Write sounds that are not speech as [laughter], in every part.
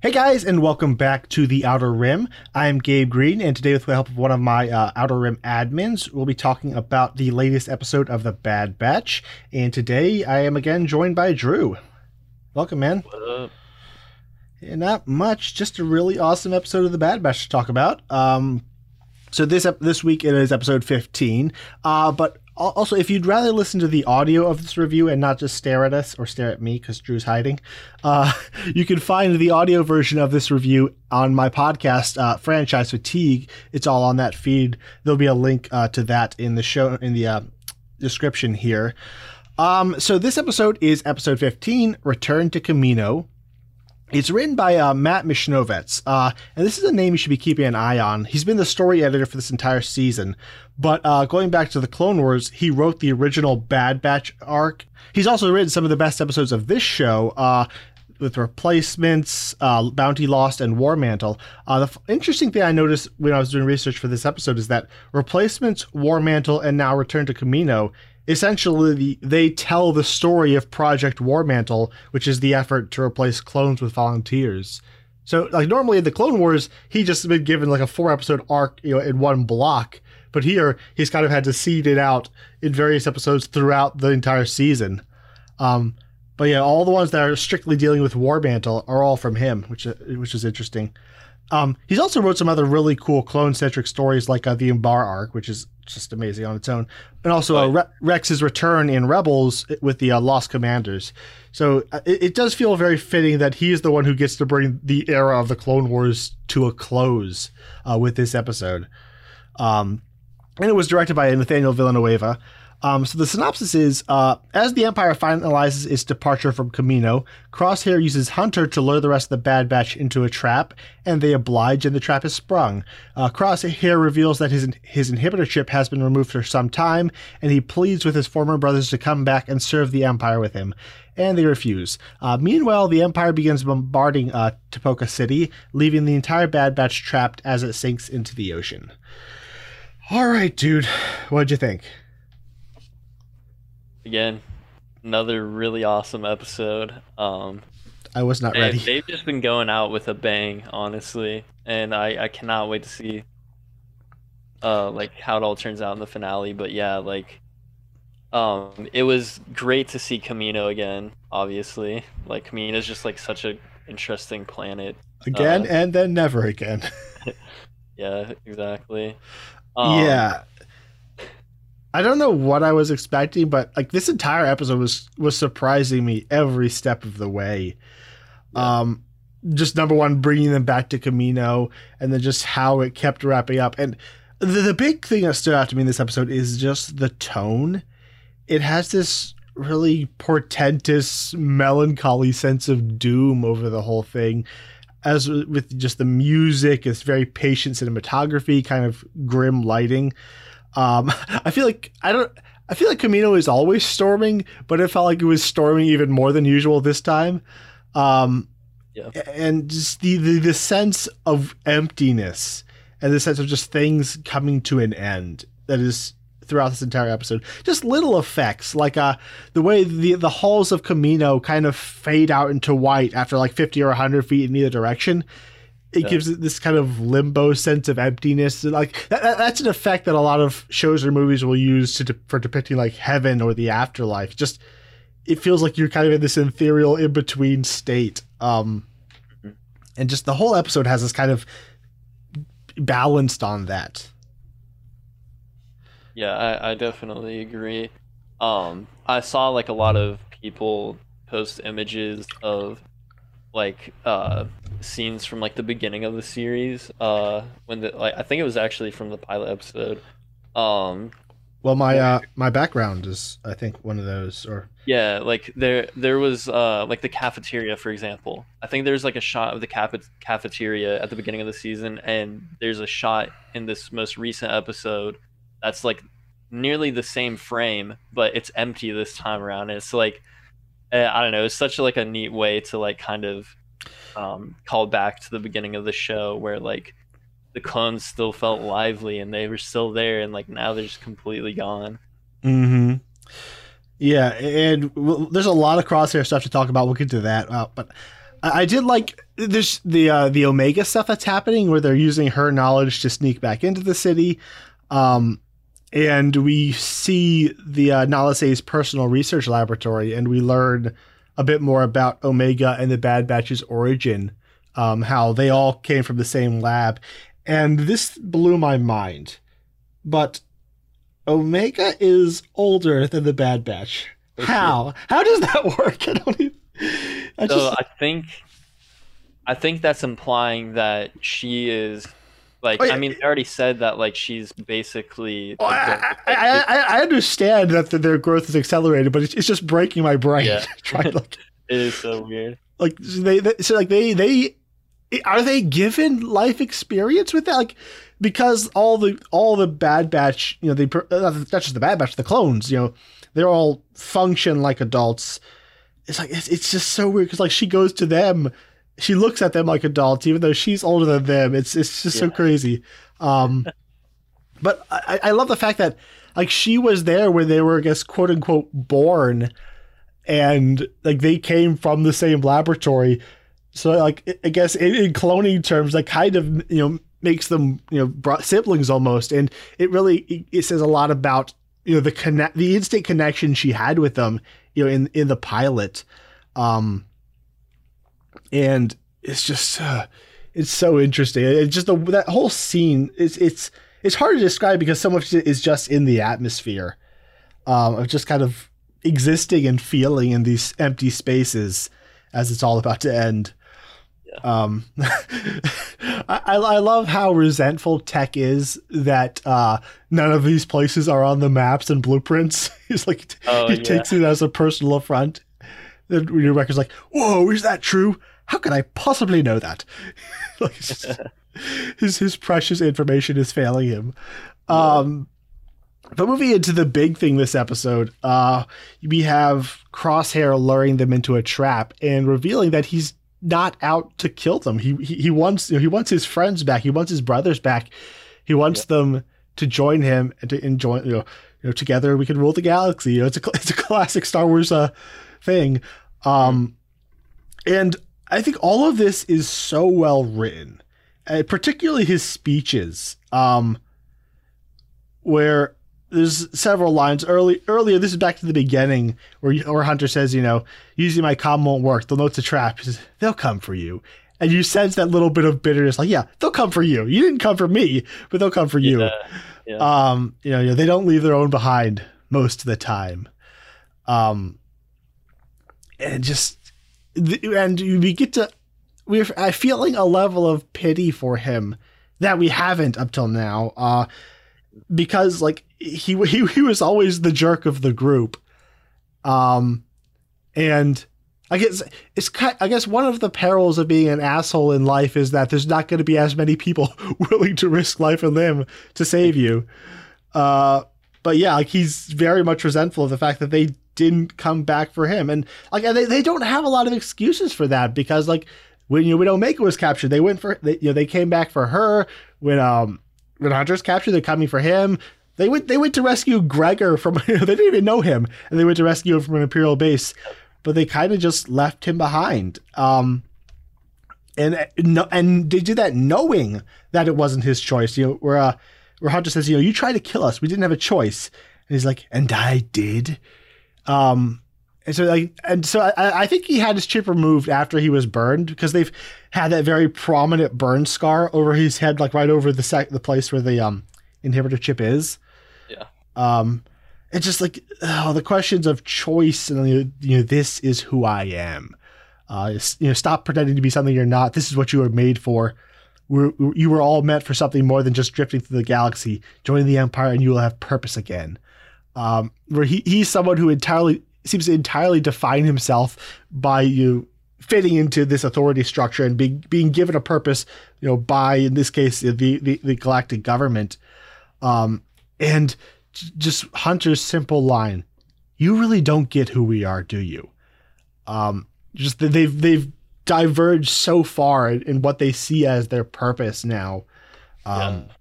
Hey guys, and welcome back to the Outer Rim. I'm Gabe Green, and today, with the help of one of my uh, Outer Rim admins, we'll be talking about the latest episode of The Bad Batch. And today, I am again joined by Drew. Welcome, man. What up? Yeah, not much, just a really awesome episode of The Bad Batch to talk about. Um, so this this week it is episode 15. Uh, but also, if you'd rather listen to the audio of this review and not just stare at us or stare at me because Drew's hiding, uh, [laughs] you can find the audio version of this review on my podcast, uh, Franchise Fatigue. It's all on that feed. There'll be a link uh, to that in the show in the uh, description here. Um, so this episode is episode 15, Return to Kamino. It's written by uh, Matt Michnovetz, uh, and this is a name you should be keeping an eye on. He's been the story editor for this entire season, but uh, going back to the Clone Wars, he wrote the original Bad Batch arc. He's also written some of the best episodes of this show, uh, with replacements, uh, Bounty Lost, and War Mantle. Uh, the f- interesting thing I noticed when I was doing research for this episode is that replacements, War Mantle, and now Return to Kamino essentially they tell the story of Project War Mantle, which is the effort to replace clones with volunteers. So, like normally in the Clone Wars, he just been given like a four episode arc, you know, in one block. But here, he's kind of had to seed it out in various episodes throughout the entire season. Um, but yeah, all the ones that are strictly dealing with War Mantle are all from him, which which is interesting. Um, he's also wrote some other really cool clone centric stories like uh, the Umbara arc, which is just amazing on its own, and also uh, Re- Rex's return in Rebels with the uh, Lost Commanders. So uh, it, it does feel very fitting that he is the one who gets to bring the era of the Clone Wars to a close uh, with this episode. Um, and it was directed by Nathaniel Villanueva. Um, so the synopsis is: uh, As the Empire finalizes its departure from Kamino, Crosshair uses Hunter to lure the rest of the Bad Batch into a trap, and they oblige, and the trap is sprung. Uh, Crosshair reveals that his his inhibitor chip has been removed for some time, and he pleads with his former brothers to come back and serve the Empire with him. And they refuse. Uh, meanwhile, the Empire begins bombarding uh, Tipoca City, leaving the entire Bad Batch trapped as it sinks into the ocean. All right, dude, what'd you think? Again, another really awesome episode. Um, I was not ready. They've just been going out with a bang, honestly, and I I cannot wait to see uh like how it all turns out in the finale. But yeah, like um, it was great to see Kamino again. Obviously, like Kamino is just like such a interesting planet. Again uh, and then never again. [laughs] Yeah, exactly. [laughs] Um, yeah. I don't know what I was expecting, but like this entire episode was was surprising me every step of the way. Yeah. Um, just number one, bringing them back to Kamino, and then just how it kept wrapping up. And the, the big thing that stood out to me in this episode is just the tone. It has this really portentous, melancholy sense of doom over the whole thing. As with just the music, it's very patient cinematography, kind of grim lighting. Um, [laughs] I feel like I don't. I feel like Kamino is always storming, but it felt like it was storming even more than usual this time. Um, Yeah. and just the, the the sense of emptiness and the sense of just things coming to an end that is throughout this entire episode. Just little effects like uh the way the the halls of Kamino kind of fade out into white after like 50 or 100 feet in either direction. It Yeah. gives it this kind of limbo sense of emptiness. Like that, that- that's an effect that a lot of shows or movies will use to de- for depicting like heaven or the afterlife. Just it feels like you're kind of in this ethereal in between state. Um, and just the whole episode has this kind of balanced on that. Yeah, I, I definitely agree. Um, I saw like a lot of people post images of like uh scenes from like the beginning of the series. Uh, when the like I think it was actually from the pilot episode. Um, Well, my uh, my background is, I think, one of those. Or yeah, like there there was uh like the cafeteria for example. I think there's like a shot of the cafe- cafeteria at the beginning of the season, and there's a shot in this most recent episode that's like nearly the same frame, but it's empty this time around. And it's like eh, I don't know, it's such like a neat way to like kind of um, call back to the beginning of the show where like the clones still felt lively and they were still there, and like now they're just completely gone. Mm-hmm. Yeah, and there's a lot of crosshair stuff to talk about. We'll get to that. Uh, but I, I did like there's the uh, the Omega stuff that's happening where they're using her knowledge to sneak back into the city. Um, and we see the uh, Nala Se's personal research laboratory, and we learn a bit more about Omega and the Bad Batch's origin, um, how they all came from the same lab, and this blew my mind. But Omega is older than the Bad Batch. How? How does that work? [laughs] I don't even. I so just, I think, I think that's implying that she is, like, Oh, yeah. I mean, they already said that like she's basically. Oh, I, I, I, I understand that the, their growth is accelerated, but it's, it's just breaking my brain. Yeah. [laughs] Trying like, [laughs] it is so weird. like they, they so like they they are they given life experience with that like because all the all the bad batch you know they per- uh, not just the bad batch the clones you know they're all function like adults it's like it's, it's just so weird because like she goes to them she looks at them like adults even though she's older than them. It's it's just so crazy. Um [laughs] but I, I love the fact that like she was there when they were i guess quote unquote born. And like they came from the same laboratory. So like I- guess in, in cloning terms that kind of you know makes them you know siblings almost. And it really it, it says a lot about you know the connect the instant connection she had with them you know in in the pilot. Um and it's just uh, it's so interesting. It's just the that whole scene it's it's it's hard to describe because so much is just in the atmosphere um of just kind of existing and feeling in these empty spaces as it's all about to end. Um [laughs] I, I I love how resentful tech is that uh none of these places are on the maps and blueprints. [laughs] He's like Oh, he yeah. takes it as a personal affront. Then Wrecker's like whoa is that true how could i possibly know that [laughs] like just- [laughs] his his precious information is failing him um but moving into the big thing this episode, uh, we have Crosshair luring them into a trap and revealing that he's not out to kill them. He he, he wants you know, he wants his friends back. He wants his brothers back. He wants them to join him and to enjoy you know you know together we can rule the galaxy. You know it's a [laughs] it's a classic Star Wars uh, thing. Um, and I think all of this is so well written, uh, particularly his speeches. Um, where there's several lines early earlier. This is back to the beginning where where Hunter says, you know, using my comm won't work. They'll know it's a trap. He says, they'll come for you. And you sense that little bit of bitterness, like, yeah, they'll come for you. You didn't come for me, but they'll come for you. Yeah, yeah. Um, you know, you know, they don't leave their own behind most of the time. Um, and just, th- and we get to, we're feeling a level of pity for him that we haven't up till now. Uh, because like he [laughs] he he was always the jerk of the group, um, and I guess it's ki I guess one of the perils of being an asshole in life is that there's not going to be as many people [laughs] willing to risk life and limb to save you. Uh, but yeah, like he's very much resentful of the fact that they didn't come back for him, and like they they don't have a lot of excuses for that because like when you know, Omega was captured, they went for they, you know they came back for her when um when Hunter's captured, they're coming for him. They went they went to rescue Gregor from [laughs] they didn't even know him, and they went to rescue him from an Imperial base, but they kind of just left him behind. Um, and no, and they did that knowing that it wasn't his choice. You know, where uh, where Hunter says, you know, you tried to kill us, we didn't have a choice, and he's like, and I did. Um, and so like, and so I, I think he had his chip removed after he was burned because they've had that very prominent burn scar over his head, like right over the sec- the place where the um inhibitor chip is. Yeah. Um, it's just like oh, the questions of choice and you know, you know this is who I am. Uh, you know, stop pretending to be something you're not. This is what you were made for. We're, you were all meant for something more than just drifting through the galaxy. Join the Empire, and you will have purpose again. Um, where he, he's someone who entirely seems to entirely define himself by you fitting into this authority structure and being being given a purpose, you know, by in this case the the, the galactic government. Um, and just Hunter's simple line, "You really don't get who we are, do you?" Um, just they've they've diverged so far in, in what they see as their purpose now. Um, it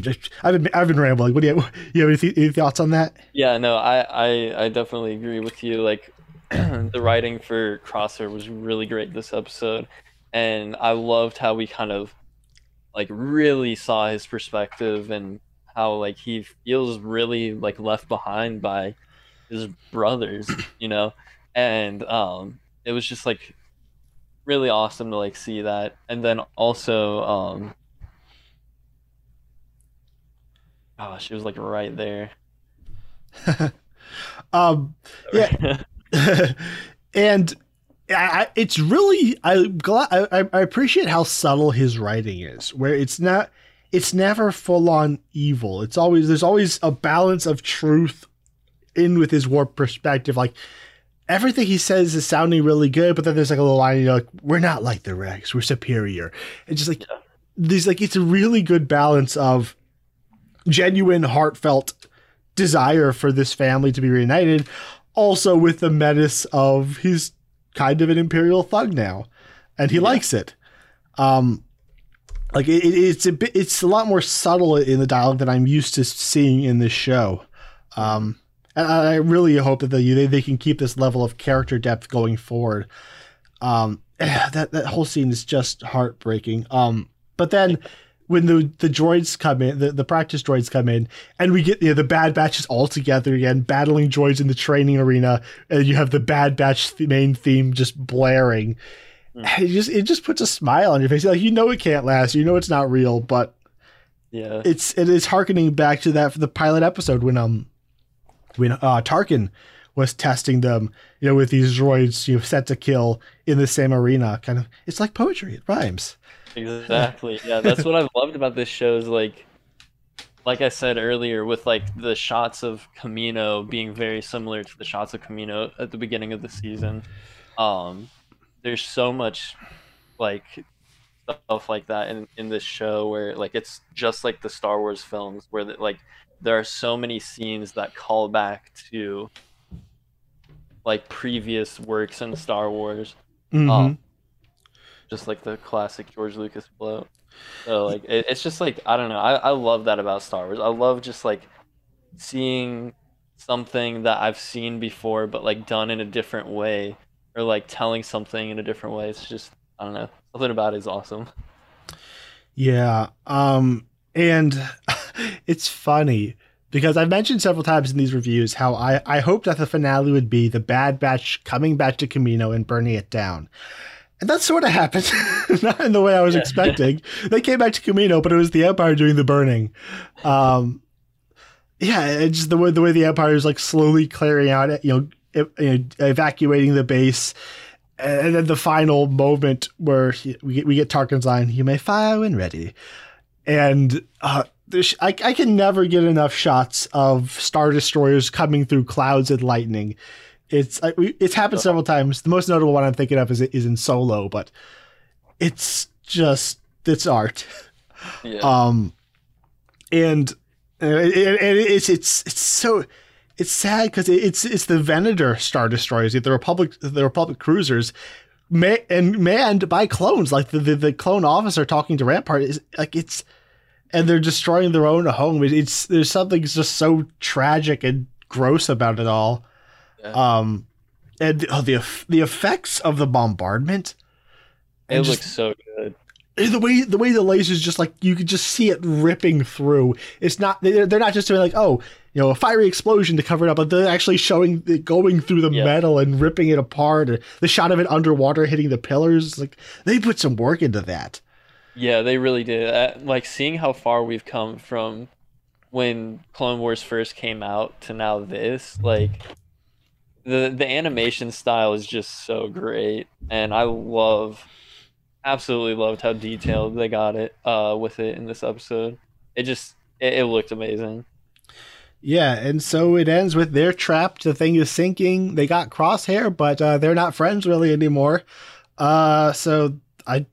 just, I've been I've been rambling. What do you you have any, any thoughts on that? Yeah, no, I, I I definitely agree with you. Like, [clears throat] the writing for Crosshair was really great this episode, and I loved how we kind of like really saw his perspective and how like he feels really like left behind by his brothers, [clears throat] you know, and um, it was just like really awesome to like see that, and then also um, oh, she was like right there. [laughs] um, yeah, [laughs] and I, it's really I glad I, I appreciate how subtle his writing is, where it's not it's never full on evil. It's always there's always a balance of truth in with his warped perspective. Like everything he says is sounding really good, but then there's like a little line, you know, like we're not like the regs, we're superior. It's just like yeah. there's like it's a really good balance of genuine, heartfelt desire for this family to be reunited, also with the menace of he's kind of an imperial thug now, and he yeah. likes it. Um, like it, it's a bit, it's a lot more subtle in the dialogue than I'm used to seeing in this show. Um, and I really hope that they they can keep this level of character depth going forward. Um, [sighs] that that whole scene is just heartbreaking. Um, but then when the the droids come in, the, the practice droids come in, and we get you know, the Bad Batches all together again, battling droids in the training arena, and you have the Bad Batch main theme just blaring. Mm. It just it just puts a smile on your face. Like you know it can't last, you know it's not real, but yeah, it's it is harkening back to that for the pilot episode when um when uh, Tarkin was testing them, you know, with these droids, you know, set to kill in the same arena. Kind of, it's like poetry. It rhymes. Exactly. Yeah, that's what I've loved about this show is like, like I said earlier, with like the shots of Kamino being very similar to the shots of Kamino at the beginning of the season. Um, there's so much like stuff like that in in this show where like it's just like the Star Wars films where the, like there are so many scenes that call back to like previous works in Star Wars. Mm-hmm. Um, just like the classic George Lucas flow. So like it, it's just like I don't know. I, I love that about Star Wars. I love just like seeing something that I've seen before but like done in a different way or like telling something in a different way. It's just I don't know. Something about it is awesome. Yeah. Um and [laughs] it's funny because I've mentioned several times in these reviews how I, I hoped that the finale would be the Bad Batch coming back to Kamino and burning it down. And that sort of happened, [laughs] not in the way I was yeah. expecting. They came back to Kamino, but it was the Empire doing the burning. Um, yeah, it's just the way the way the Empire is like slowly clearing out, you know, you know evacuating the base, and then the final moment where we get, we get Tarkin's line, "You may fire when ready," and uh, I, I can never get enough shots of star destroyers coming through clouds and lightning. It's it's happened several times. The most notable one I'm thinking of is is in Solo, but it's just it's art. Yeah. Um, and it, it's it's it's so it's sad because it's it's the Venator star destroyers, the Republic the Republic cruisers, and manned by clones. Like the, the, the clone officer talking to Rampart is like it's and they're destroying their own home. It's there's something just so tragic and gross about it all. Um, and oh, the the effects of the bombardment. It looks so good. The way the way the lasers just like you could just see it ripping through. It's not they're, they're not just doing like oh you know a fiery explosion to cover it up, but they're actually showing it going through the yeah. metal and ripping it apart. Or the shot of it underwater hitting the pillars. Like they put some work into that. Yeah, they really did. Uh, like seeing how far we've come from when Clone Wars first came out to now this, like the the animation style is just so great and I love absolutely loved how detailed they got it uh with it in this episode. It just it, it looked amazing. Yeah, and so it ends with they're trapped. The thing is sinking. They got crosshair, but uh, they're not friends really anymore. Uh, so I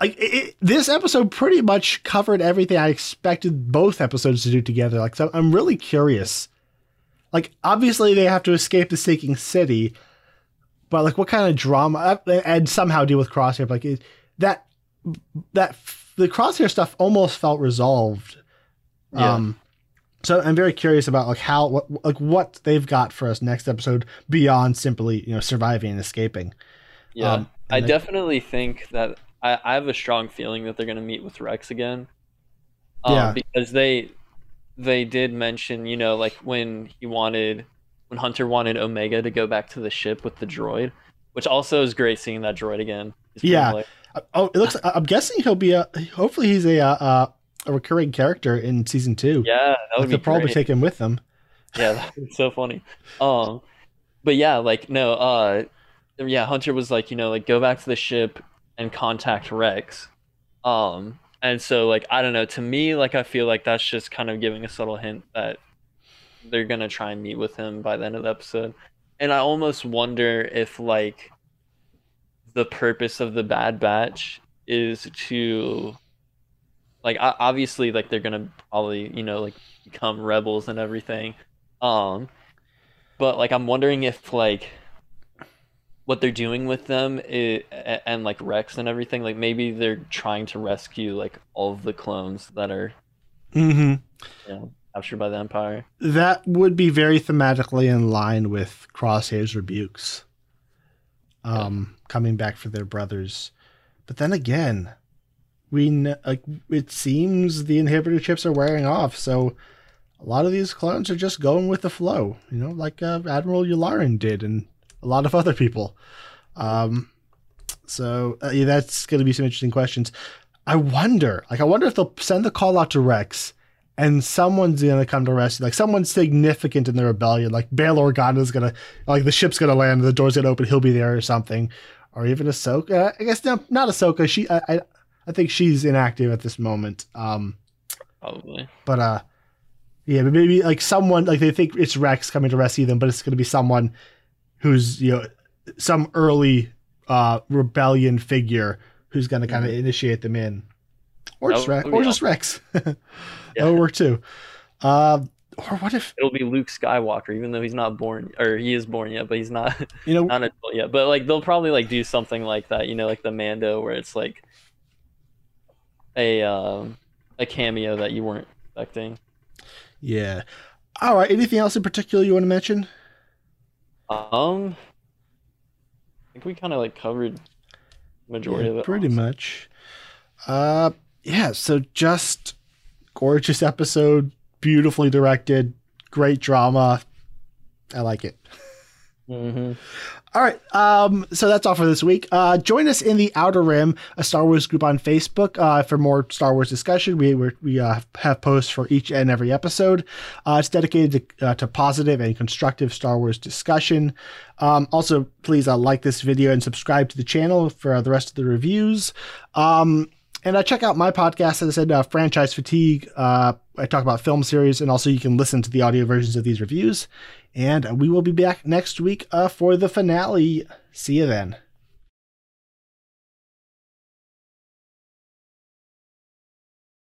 like it, this episode pretty much covered everything I expected both episodes to do together. Like, so I'm really curious. Like, obviously they have to escape the sinking city, but like, what kind of drama uh, and somehow deal with Crosshair? Like, it, that that the Crosshair stuff almost felt resolved. Yeah. Um, so I'm very curious about like how what like what they've got for us next episode beyond simply you know surviving and escaping. Yeah, Um, I and I- definitely think that I, I have a strong feeling that they're going to meet with Rex again. Um, Yeah. because they they did mention, you know, like when he wanted when Hunter wanted Omega to go back to the ship with the droid, which also is great seeing that droid again. Yeah. like- Uh, Oh, it looks. I'm guessing he'll be a. Hopefully, he's a uh, uh, a recurring character in season two. yeah, that like they'll probably great. take him with them. Yeah, that was so funny. Um, but yeah, like no, uh, yeah, Hunter was like, you know, like go back to the ship and contact Rex. Um, and so like I don't know, to me, like I feel like that's just kind of giving a subtle hint that they're gonna try and meet with him by the end of the episode. And I almost wonder if like the purpose of the Bad Batch is to like obviously like they're gonna probably you know like become rebels and everything um but like i'm wondering if like what they're doing with them and like rex and everything like maybe they're trying to rescue like all of the clones that are hmm captured by the empire That would be very thematically in line with Crosshair's rebukes, um, coming back for their brothers. But then again, we kn- like it seems the inhibitor chips are wearing off, so a lot of these clones are just going with the flow. You know, like uh, Admiral Yularen did, and a lot of other people. Um, so uh, yeah, that's going to be some interesting questions. I wonder, like, I wonder if they'll send the call out to Rex and someone's gonna come to rescue, like someone significant in the rebellion, like Bail Organa's gonna, like the ship's gonna land, the door's gonna open, he'll be there or something, or even Ahsoka. I guess no, not Ahsoka. She, I, I, I think she's inactive at this moment. Um, probably but uh, yeah, but maybe like someone, like they think it's Rex coming to rescue them, but it's gonna be someone who's you know some early uh rebellion figure who's gonna kind of initiate them in, or just would Rex, or just Rex. [laughs] That would work too. Uh, or what if it'll be luke skywalker even though he's not born or he is born yet but he's not [laughs] you know? not adult yet but like they'll probably like do something like that you know like the mando where it's like a um a cameo that you weren't expecting Yeah. All right. Anything else in particular you want to mention? Um, I think we kind of like covered majority Yeah, of it. pretty much. Uh, yeah. So just gorgeous episode, beautifully directed, great drama. I like it. Mhm. All right. Um, so that's all for this week. Uh, join us in the Outer Rim, a Star Wars group on Facebook, uh, for more Star Wars discussion. We we uh, have posts for each and every episode. Uh, it's dedicated to, uh, to positive and constructive Star Wars discussion. Um, also, please uh, like this video and subscribe to the channel for the rest of the reviews. Um, and uh, check out my podcast, as I said, uh, Franchise Fatigue. Uh, I talk about film series, and also you can listen to the audio versions of these reviews. And we will be back next week uh, for the finale. See you then.